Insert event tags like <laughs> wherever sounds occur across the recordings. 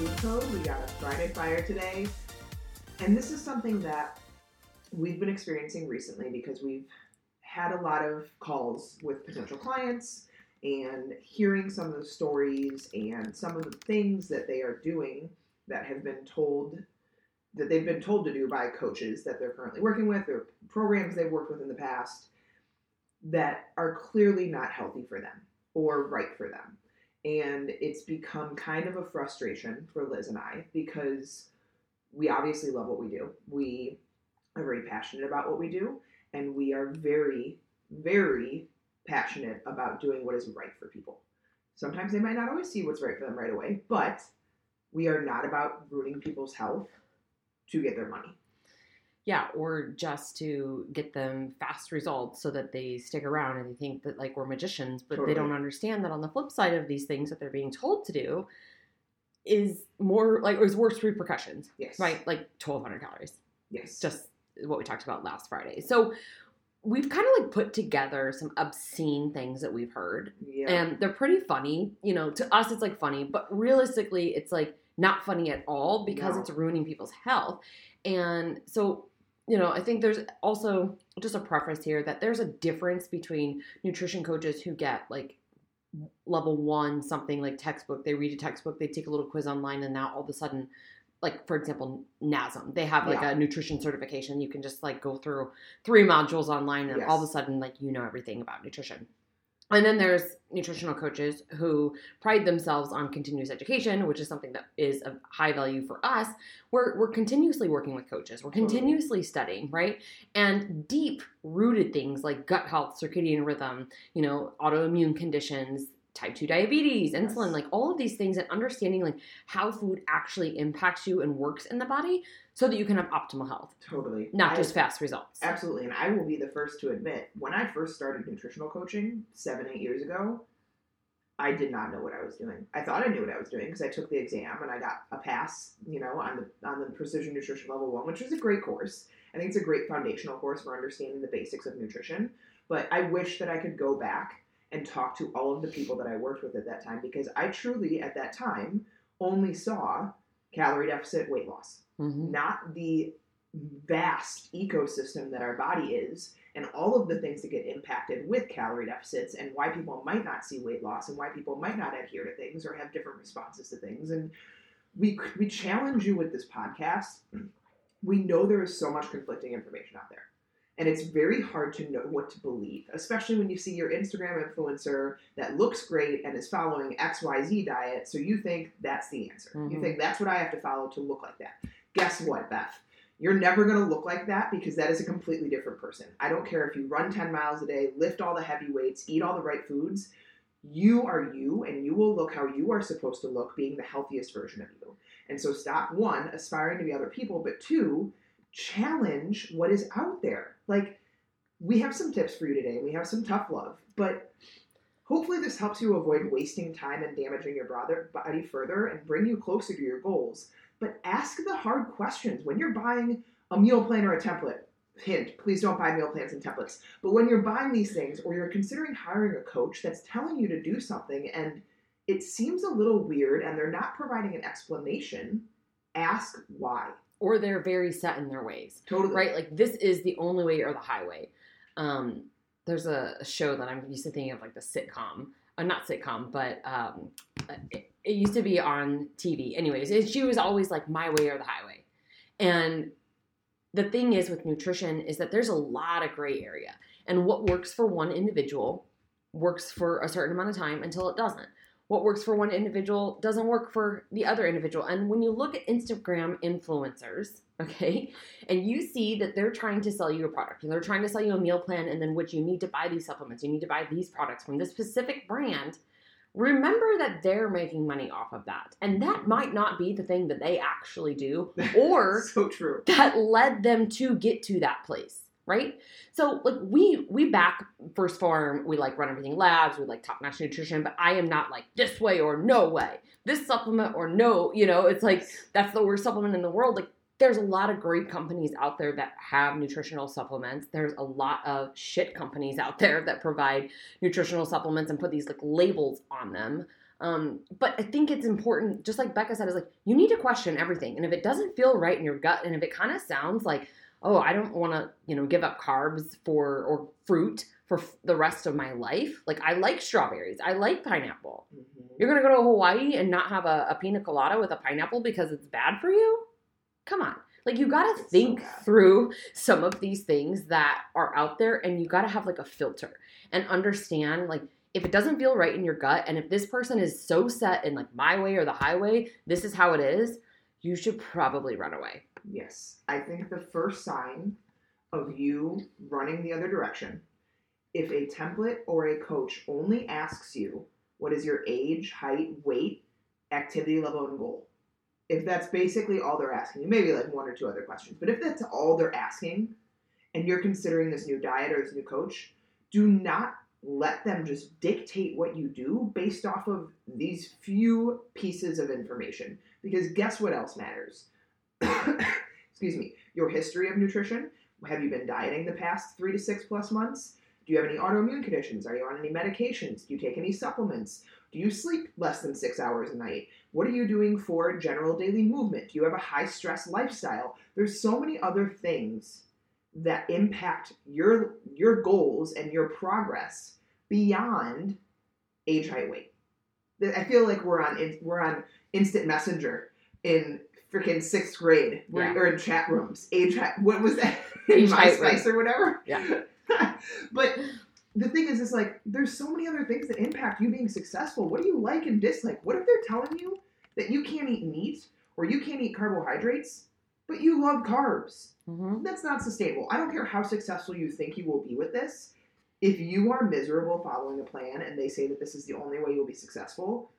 Food Code. We got a Friday Fire today. And this is something that we've been experiencing recently because we've had a lot of calls with potential clients and hearing some of the stories and some of the things that they are doing that have been told that they've been told to do by coaches that they're currently working with or programs they've worked with in the past that are clearly not healthy for them or right for them. And it's become kind of a frustration for Liz and I because we obviously love what we do. We are very passionate about what we do, and we are very, very passionate about doing what is right for people. Sometimes they might not always see what's right for them right away, but we are not about ruining people's health to get their money. Yeah, or just to get them fast results so that they stick around and they think that like we're magicians, but Totally. they don't understand that on the flip side of these things that they're being told to do is more like is worse repercussions, Yes. right? Like twelve hundred calories, Yes. just what we talked about last Friday. So we've kind of like put together some obscene things that we've heard yeah. and they're pretty funny. You know, to us it's like funny, but realistically it's like not funny at all because No. it's ruining people's health. And so, you know, I think there's also just a preface here that there's a difference between nutrition coaches who get like level one something like textbook, they read a textbook, they take a little quiz online, and now all of a sudden like for example NASM they have like Yeah. a nutrition certification. You can just like go through three modules online and all of a sudden like you know everything about nutrition and then there's nutritional coaches who pride themselves on continuous education, which is something that is of high value for us. We're, we're continuously working with coaches, we're continuously studying, right? And deep rooted things like gut health, circadian rhythm, you know, autoimmune conditions, type 2 diabetes, Yes. insulin, like all of these things, and understanding like how food actually impacts you and works in the body so that you can have optimal health, totally. not I- just fast results. Absolutely, and I will be the first to admit, when I first started nutritional coaching seven, eight years ago, I did not know what I was doing. I thought I knew what I was doing because I took the exam and I got a pass, you know, on the on the Precision Nutrition Level One, which is a great course. I think it's a great foundational course for understanding the basics of nutrition. But I wish that I could go back and talk to all of the people that I worked with at that time because I truly, at that time, only saw calorie deficit, weight loss. Mhm. not the vast ecosystem that our body is and all of the things that get impacted with calorie deficits and why people might not see weight loss and why people might not adhere to things or have different responses to things. And we we challenge you with this podcast. We know there is so much conflicting information out there and it's very hard to know what to believe especially when you see your instagram influencer that looks great and is following xyz diet so you think that's the answer you Mhm. think that's what i have to follow to look like that guess what beth you're never going to look like that because that is a completely different person. I don't care if you run 10 miles a day, lift all the heavy weights, eat all the right foods. You are you, and you will look how you are supposed to look, being the healthiest version of you. And so, stop one, aspiring to be other people, but two, challenge what is out there. Like, we have some tips for you today. We have some tough love, but hopefully, this helps you avoid wasting time and damaging your body further and bring you closer to your goals but ask the hard questions when you're buying a meal plan or a template. Hint, please don't buy meal plans and templates. But when you're buying these things or you're considering hiring a coach that's telling you to do something and it seems a little weird and they're not providing an explanation, ask why. Or they're very set in their ways. Totally. right? Like this is the only way or the highway. Um, there's a, a show that I'm used to thinking of like the sitcom, uh, not sitcom, but um, it, it used to be on TV. Anyways, it, she was always like my way or the highway. And the thing is with nutrition is that there's a lot of gray area, and what works for one individual works for a certain amount of time until it doesn't. What works for one individual doesn't work for the other individual. And when you look at Instagram influencers, okay, and you see that they're trying to sell you a product and they're trying to sell you a meal plan and then which you need to buy these supplements you need to buy these products from this specific brand remember that they're making money off of that. And that might not be the thing that they actually do <laughs> or so true. that led them to get to that place, right? So like we we back First Farm, we like run everything labs, we like top notch nutrition, but I am not like this way or no way. This supplement or no, you know, it's like that's the worst supplement in the world. Like there's a lot of great companies out there that have nutritional supplements. There's a lot of shit companies out there that provide nutritional supplements and put these like labels on them. Um, but I think it's important, just like Becca said, is like you need to question everything. And if it doesn't feel right in your gut, and if it kind of sounds like, oh, I don't want to, you know, give up carbs for or fruit for f- the rest of my life. Like I like strawberries, I like pineapple. Mhm. You're gonna go to Hawaii and not have a, a pina colada with a pineapple because it's bad for you? Come on. Like you gotta It's so think through some of these things that are out there and you gotta have like a filter and understand like if it doesn't feel right in your gut and if this person is so set in like my way or the highway, this is how it is, you should probably run away. Yes. I think the first sign of you running the other direction, if a template or a coach only asks you what is your age, height, weight, activity level, and goal. If that's basically all they're asking you, maybe like one or two other questions, but if that's all they're asking and you're considering this new diet or this new coach, do not let them just dictate what you do based off of these few pieces of information. Because guess what else matters? <coughs> excuse me, your history of nutrition. Have you been dieting the past three to six plus months? Do you have any autoimmune conditions? Are you on any medications? Do you take any supplements? Do you sleep less than six hours a night? What are you doing for general daily movement? Do you have a high stress lifestyle? There's so many other things that impact your your goals and your progress beyond age, height, weight. I feel like we're on we're on instant messenger in freaking sixth grade, where, Yeah. or in chat rooms. Age, what was that? <laughs> In MySpace or whatever. Yeah. <laughs> but the thing is, it's like there's so many other things that impact you being successful. What do you like and dislike? What if they're telling you that you can't eat meat or you can't eat carbohydrates, but you love carbs? Mm-hmm. That's not sustainable. I don't care how successful you think you will be with this. If you are miserable following a plan and they say that this is the only way you'll be successful,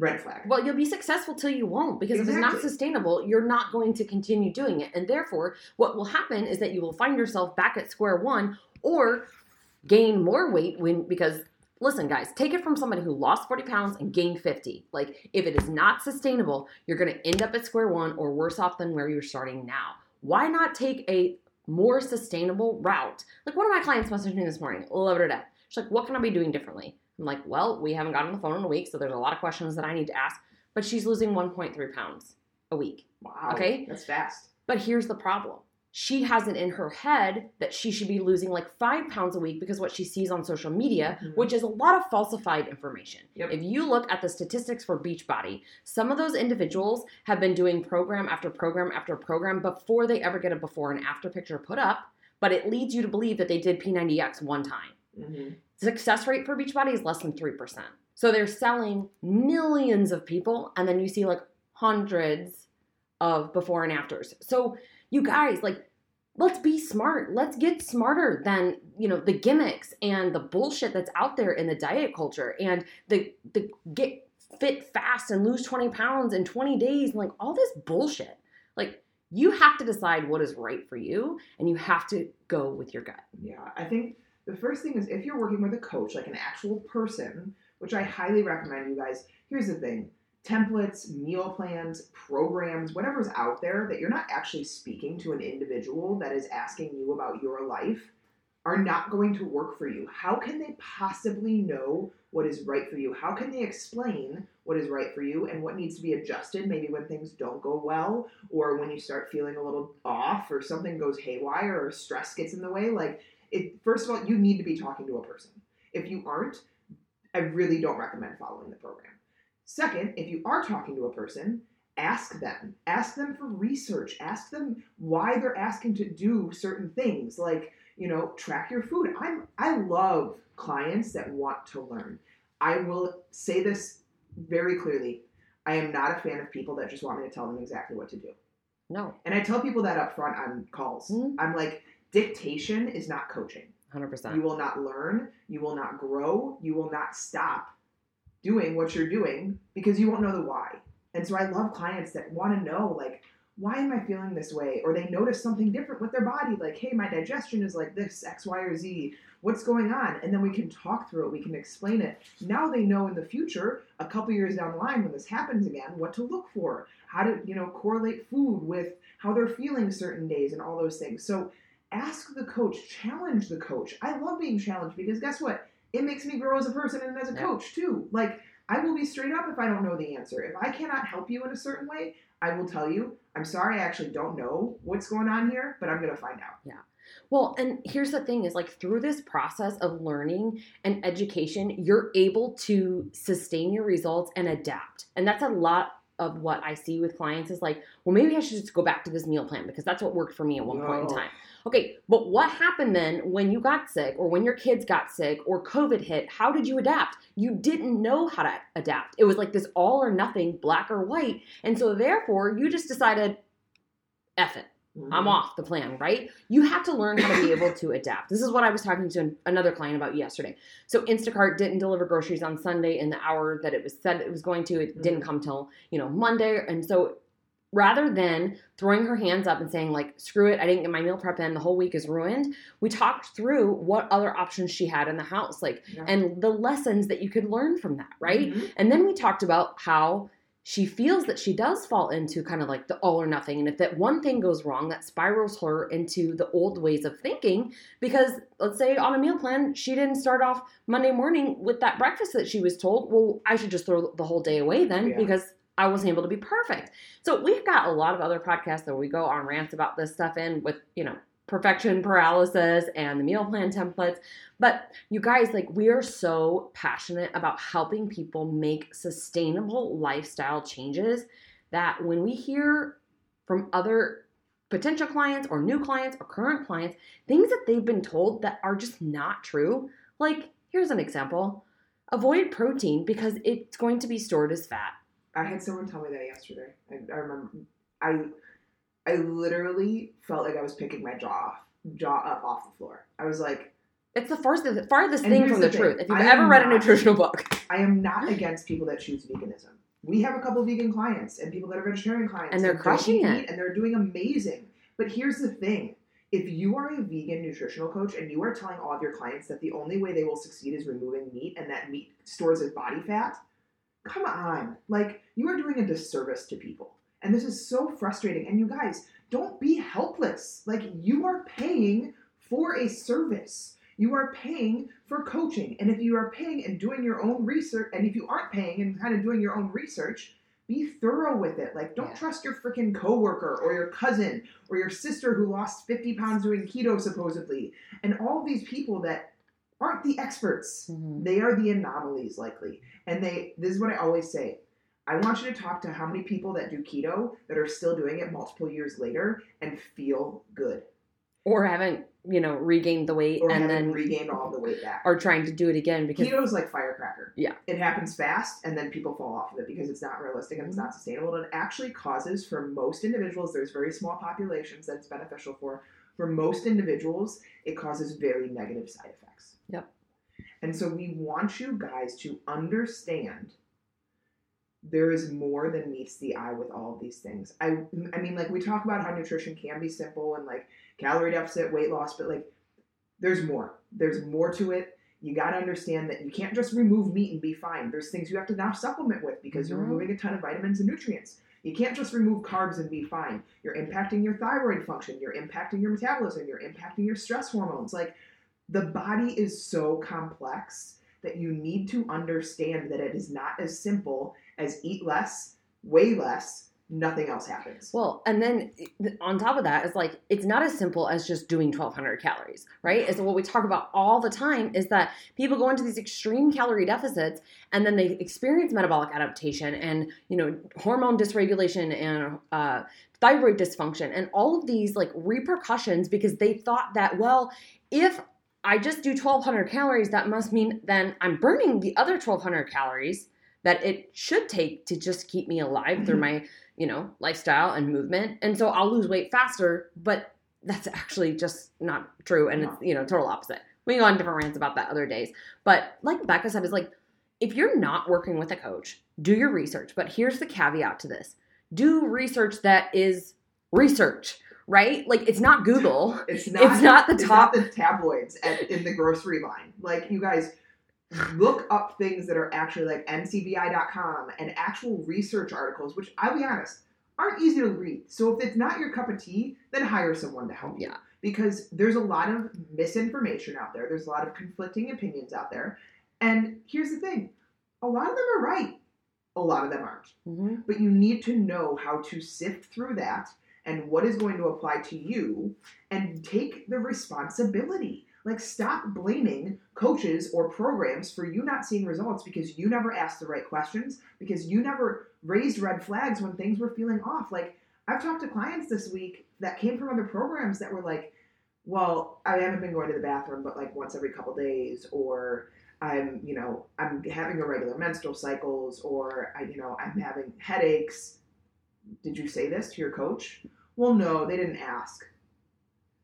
red flag. Well, you'll be successful till you won't because if it's not sustainable, you're not going to continue doing it. And therefore, what will happen is that you will find yourself back at square one or gain more weight when because listen guys, take it from somebody who lost 40 pounds and gained 50. Like if it is not sustainable, you're going to end up at square one or worse off than where you're starting now. Why not take a more sustainable route? Like one of my clients messaged me this morning, love her to death. She's like, what can I be doing differently? I'm like, well, we haven't gotten on the phone in a week, so there's a lot of questions that I need to ask. But she's losing 1.3 pounds a week. Wow. Okay. That's fast. But here's the problem. She has it in her head that she should be losing like five pounds a week because what she sees on social media, Mhm. which is a lot of falsified information. Yep. If you look at the statistics for Beachbody, some of those individuals have been doing program after program after program before they ever get a before and after picture put up, but it leads you to believe that they did P90X one time hmm success rate for Beachbody is less than 3%. So they're selling millions of people, and then you see like hundreds of before and afters. So you guys, like, let's be smart. Let's get smarter than, you know, the gimmicks and the bullshit that's out there in the diet culture and the the get fit fast and lose 20 pounds in 20 days and like all this bullshit. Like you have to decide what is right for you and you have to go with your gut. Yeah, I think the first thing is if you're working with a coach, like an actual person, which I highly recommend you guys, here's the thing templates, meal plans, programs, whatever's out there that you're not actually speaking to an individual that is asking you about your life are not going to work for you. How can they possibly know what is right for you? How can they explain what is right for you and what needs to be adjusted maybe when things don't go well or when you start feeling a little off or something goes haywire or stress gets in the way? Like, it, first of all, you need to be talking to a person. If you aren't, I really don't recommend following the program. Second, if you are talking to a person, ask them. Ask them for research. Ask them why they're asking to do certain things, like you know, track your food. I'm I love clients that want to learn. I will say this very clearly. I am not a fan of people that just want me to tell them exactly what to do. No, And I tell people that up front on calls. Mhm. I'm like, dictation is not coaching. 100%. You will not learn. You will not grow. You will not stop doing what you're doing because you won't know the why. And so I love clients that want to know, like, why am I feeling this way? Or they notice something different with their body, like, hey, my digestion is like this, X, Y, or Z. What's going on? And then we can talk through it, we can explain it. Now they know in the future, a couple years down the line, when this happens again, what to look for, how to, you know, correlate food with how they're feeling certain days and all those things. So ask the coach, challenge the coach. I love being challenged because guess what? It makes me grow as a person and as a Yeah. coach too. Like, I will be straight up if I don't know the answer. If I cannot help you in a certain way, I will tell you, I'm sorry, I actually don't know what's going on here, but I'm going to find out. Yeah. Well, and here's the thing is like through this process of learning and education, you're able to sustain your results and adapt. And that's a lot of what I see with clients is like, well, maybe I should just go back to this meal plan because that's what worked for me at one point in time. Okay, but what happened then when you got sick or when your kids got sick or COVID hit? How did you adapt? You didn't know how to adapt. It was like this all or nothing, black or white. And so therefore, you just decided, F it. I'm Mhm. off the plan, right? You have to learn how to be able to adapt. This is what I was talking to another client about yesterday. So Instacart didn't deliver groceries on Sunday in the hour that it was said it was going to. It didn't come till, you know, Monday. And so rather than throwing her hands up and saying like, screw it, I didn't get my meal prep in, the whole week is ruined, we talked through what other options she had in the house, like Yeah. and the lessons that you could learn from that, right? Mhm. And then we talked about how she feels that she does fall into kind of like the all or nothing. And if that one thing goes wrong, that spirals her into the old ways of thinking. Because let's say on a meal plan, she didn't start off Monday morning with that breakfast that she was told. Well, I should just throw the whole day away then Yeah. because I wasn't able to be perfect. So we've got a lot of other podcasts that we go on rants about this stuff in with, you know, perfection paralysis and the meal plan templates. But you guys, like, we are so passionate about helping people make sustainable lifestyle changes that when we hear from other potential clients or new clients or current clients, things that they've been told that are just not true, like, here's an example avoid protein because it's going to be stored as fat. I had someone tell me that yesterday. I, I remember. I I literally felt like I was picking my jaw off, jaw up off the floor. I was like, It's the first, the farthest thing from the, the truth. If you've I ever read a nutritional book, <laughs> I am not against people that choose veganism. We have a couple vegan clients and people that are vegetarian clients, And they're crushing it. and they're doing amazing. But here's the thing: if you are a vegan nutritional coach and you are telling all of your clients that the only way they will succeed is removing meat and that meat stores as body fat, come on, like you are doing a disservice to people. And this is so frustrating. And you guys, don't be helpless. Like you are paying for a service. You are paying for coaching. And if you are paying and doing your own research, and if you aren't paying and kind of doing your own research, be thorough with it. Like, don't Yeah. trust your freaking coworker or your cousin or your sister who lost 50 pounds doing keto, supposedly. And all these people that aren't the experts. They are the anomalies, likely. And they, this is what I always say. I want you to talk to how many people that do keto that are still doing it multiple years later and feel good or haven't, you know, regained the weight or and haven't then regained all the weight back. Or trying to do it again because Keto is like firecracker. Yeah. It happens fast and then people fall off of it because it's not realistic and it's Mm-hmm. not sustainable. And it actually causes, for most individuals, there's very small populations that it's beneficial for. For most individuals, it causes very negative side effects. Yep. And so we want you guys to understand there is more than meets the eye with all of these things. I I mean like we talk about how nutrition can be simple and like calorie deficit, weight loss, but like there's more. There's more to it. You got to understand that you can't just remove meat and be fine. There's things you have to now supplement with because you're Mhm. removing a ton of vitamins and nutrients. You can't just remove carbs and be fine. You're impacting your thyroid function, you're impacting your metabolism, you're impacting your stress hormones. Like the body is so complex that you need to understand that it is not as simple as eat less, weigh less, nothing else happens. Well, and then on top of that, it's like it's not as simple as just doing 1200 calories, right? Is what we talk about all the time is that people go into these extreme calorie deficits and then they experience metabolic adaptation and, you know, hormone dysregulation and uh, thyroid dysfunction and all of these like repercussions because they thought that, well, if I just do 1200 calories, that must mean then I'm burning the other 1200 calories that it should take to just keep me alive through mm-hmm. my you know, lifestyle and movement. And so I'll lose weight faster, but that's actually just not true. And it's, you know, total opposite. We can go on different rants about that other days. But like Becca said, is like, if you're not working with a coach, do your research. But here's the caveat to this do research that is research, right? Like it's not Google. <laughs> It's not. It's not the it's top- not the tabloids at, in the grocery line. Like you guys, look up things that are actually like NCBI.com and actual research articles, which I'll be honest, aren't easy to read. So if it's not your cup of tea, then hire someone to help you. Yeah. Because there's a lot of misinformation out there. There's a lot of conflicting opinions out there. And here's the thing: a lot of them are right. A lot of them aren't Mhm. but you need to know how to sift through that and what is going to apply to you and take the responsibility. Like, stop blaming coaches or programs for you not seeing results because you never asked the right questions, because you never raised red flags when things were feeling off. Like, I've talked to clients this week that came from other programs that were like, well, I haven't been going to the bathroom, but like once every couple days, or I'm, you know, I'm having irregular menstrual cycles, or I, you know, I'm having headaches. Did you say this to your coach? Well, no, they didn't ask.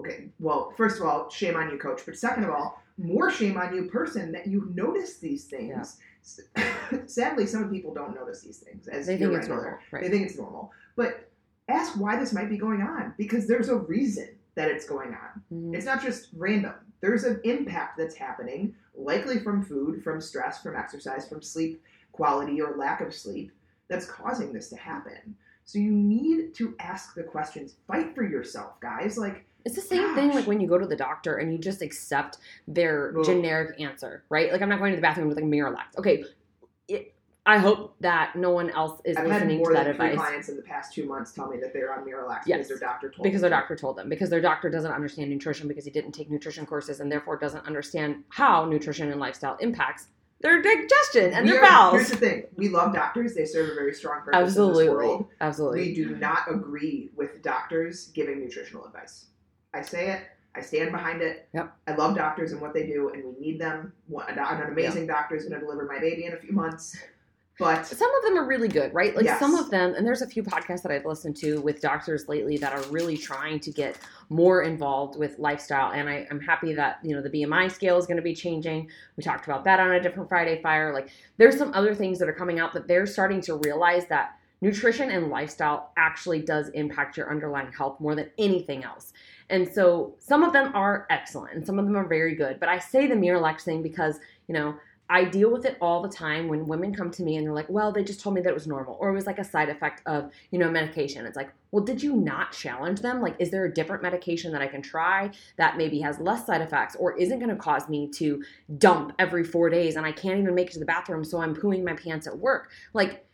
Okay, well, first of all, shame on you, coach. But second of all, more shame on you, person, that you notice these things. <laughs> Sadly, some people don't notice these things as They think it's irregular. normal, right? They think it's normal. But ask why this might be going on because there's a reason that it's going on. Mhm. It's not just random. There's an impact that's happening, likely from food, from stress, from exercise, from sleep quality or lack of sleep, that's causing this to happen. So you need to ask the questions. Fight for yourself, guys. Like, It's the same thing like when you go to the doctor and you just accept their Ugh. generic answer, right? Like I'm not going to the bathroom with like Miralax. Okay, it, I hope that no one else is I've had listening more to than that advice clients in the past two months tell me that they're on Miralax Yes. because their doctor told because them their to. doctor told them because their doctor doesn't understand nutrition because he didn't take nutrition courses and therefore doesn't understand how nutrition and lifestyle impacts their digestion and We their are- bowels. Here's the thing: we love doctors; they serve a very strong purpose in this Absolutely, world. absolutely. We do not agree with doctors giving nutritional advice. I say it. I stand behind it. Yep. I love doctors and what they do, and we need them. An an amazing doctor is going to deliver my baby in a few months, but some of them are really good, right? Like Yes. some of them, and there's a few podcasts that I've listened to with doctors lately that are really trying to get more involved with lifestyle. And I, I'm happy that you know the BMI scale is going to be changing. We talked about that on a different Friday Fire. Like there's some other things that are coming out that they're starting to realize that nutrition and lifestyle actually does impact your underlying health more than anything else. And so some of them are excellent and some of them are very good. But I say the Miralax thing because, you know, I deal with it all the time when women come to me and they're like, well, they just told me that it was normal or it was like a side effect of, you know, medication. It's like, well, did you not challenge them? Like, is there a different medication that I can try that maybe has less side effects or isn't going to cause me to dump every four days and I can't even make it to the bathroom, so I'm pooing my pants at work? Like,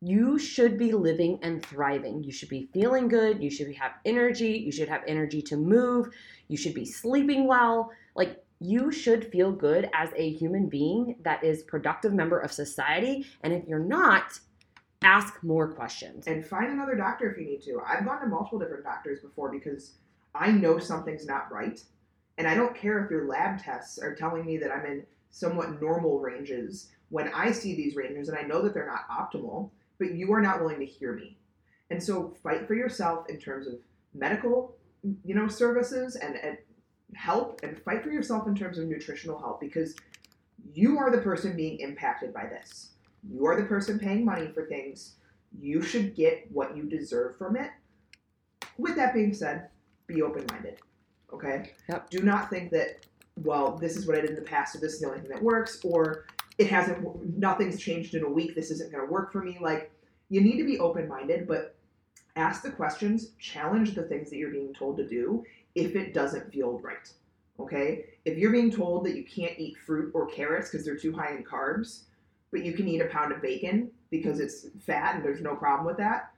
you should be living and thriving. You should be feeling good. You should have energy. You should have energy to move. You should be sleeping well. Like, you should feel good as a human being that is productive member of society. And if you're not, ask more questions. and find another doctor if you need to. I've gone to multiple different doctors before because I know something's not right, and I don't care if your lab tests are telling me that I'm in somewhat normal ranges when I see these ranges and I know that they're not optimal, but you are not willing to hear me. And so fight for yourself in terms of medical, you know, services and, and help and fight for yourself in terms of nutritional help because you are the person being impacted by this. You are the person paying money for things. You should get what you deserve from it. With that being said, be open minded. Okay? Yep. Do not think that, well, this is what I did in the past, so this is the only thing that works, or it hasn't, nothing's changed in a week, this isn't going to work for me. Like, you need to be open minded, but ask the questions, challenge the things that you're being told to do if it doesn't feel right. Okay? If you're being told that you can't eat fruit or carrots because they're too high in carbs, but you can eat a pound of bacon because it's fat and there's no problem with that,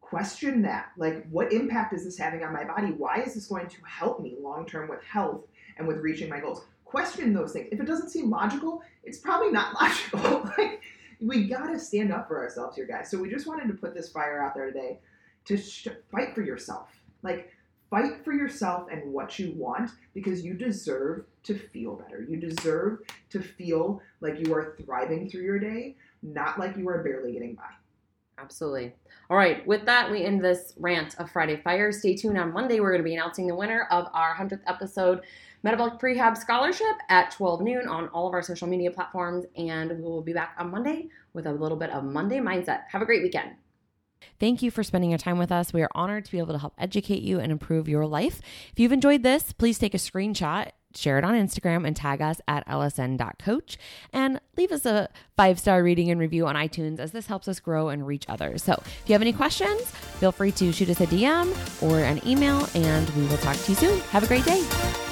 question that. Like, what impact is this having on my body? Why is this going to help me long term with health and with reaching my goals? Question those things. If it doesn't seem logical, it's probably not <laughs> logical. like, we gotta stand up for ourselves here, guys. So we just wanted to put this fire out there today to sh- fight for yourself. Like, fight for yourself and what you want because you deserve to feel better. You deserve to feel like you are thriving through your day, not like you are barely getting by. Absolutely. All right. With that, we end this rant of Friday Fire. Stay tuned on Monday. We're going to be announcing the winner of our 100th episode Metabolic Prehab Scholarship at 12 noon on all of our social media platforms. And we will be back on Monday with a little bit of Monday mindset. Have a great weekend. Thank you for spending your time with us. We are honored to be able to help educate you and improve your life. If you've enjoyed this, please take a screenshot, share it on Instagram, and tag us at lsn.coach. And leave us a five star reading and review on iTunes as this helps us grow and reach others. So if you have any questions, feel free to shoot us a DM or an email, and we will talk to you soon. Have a great day.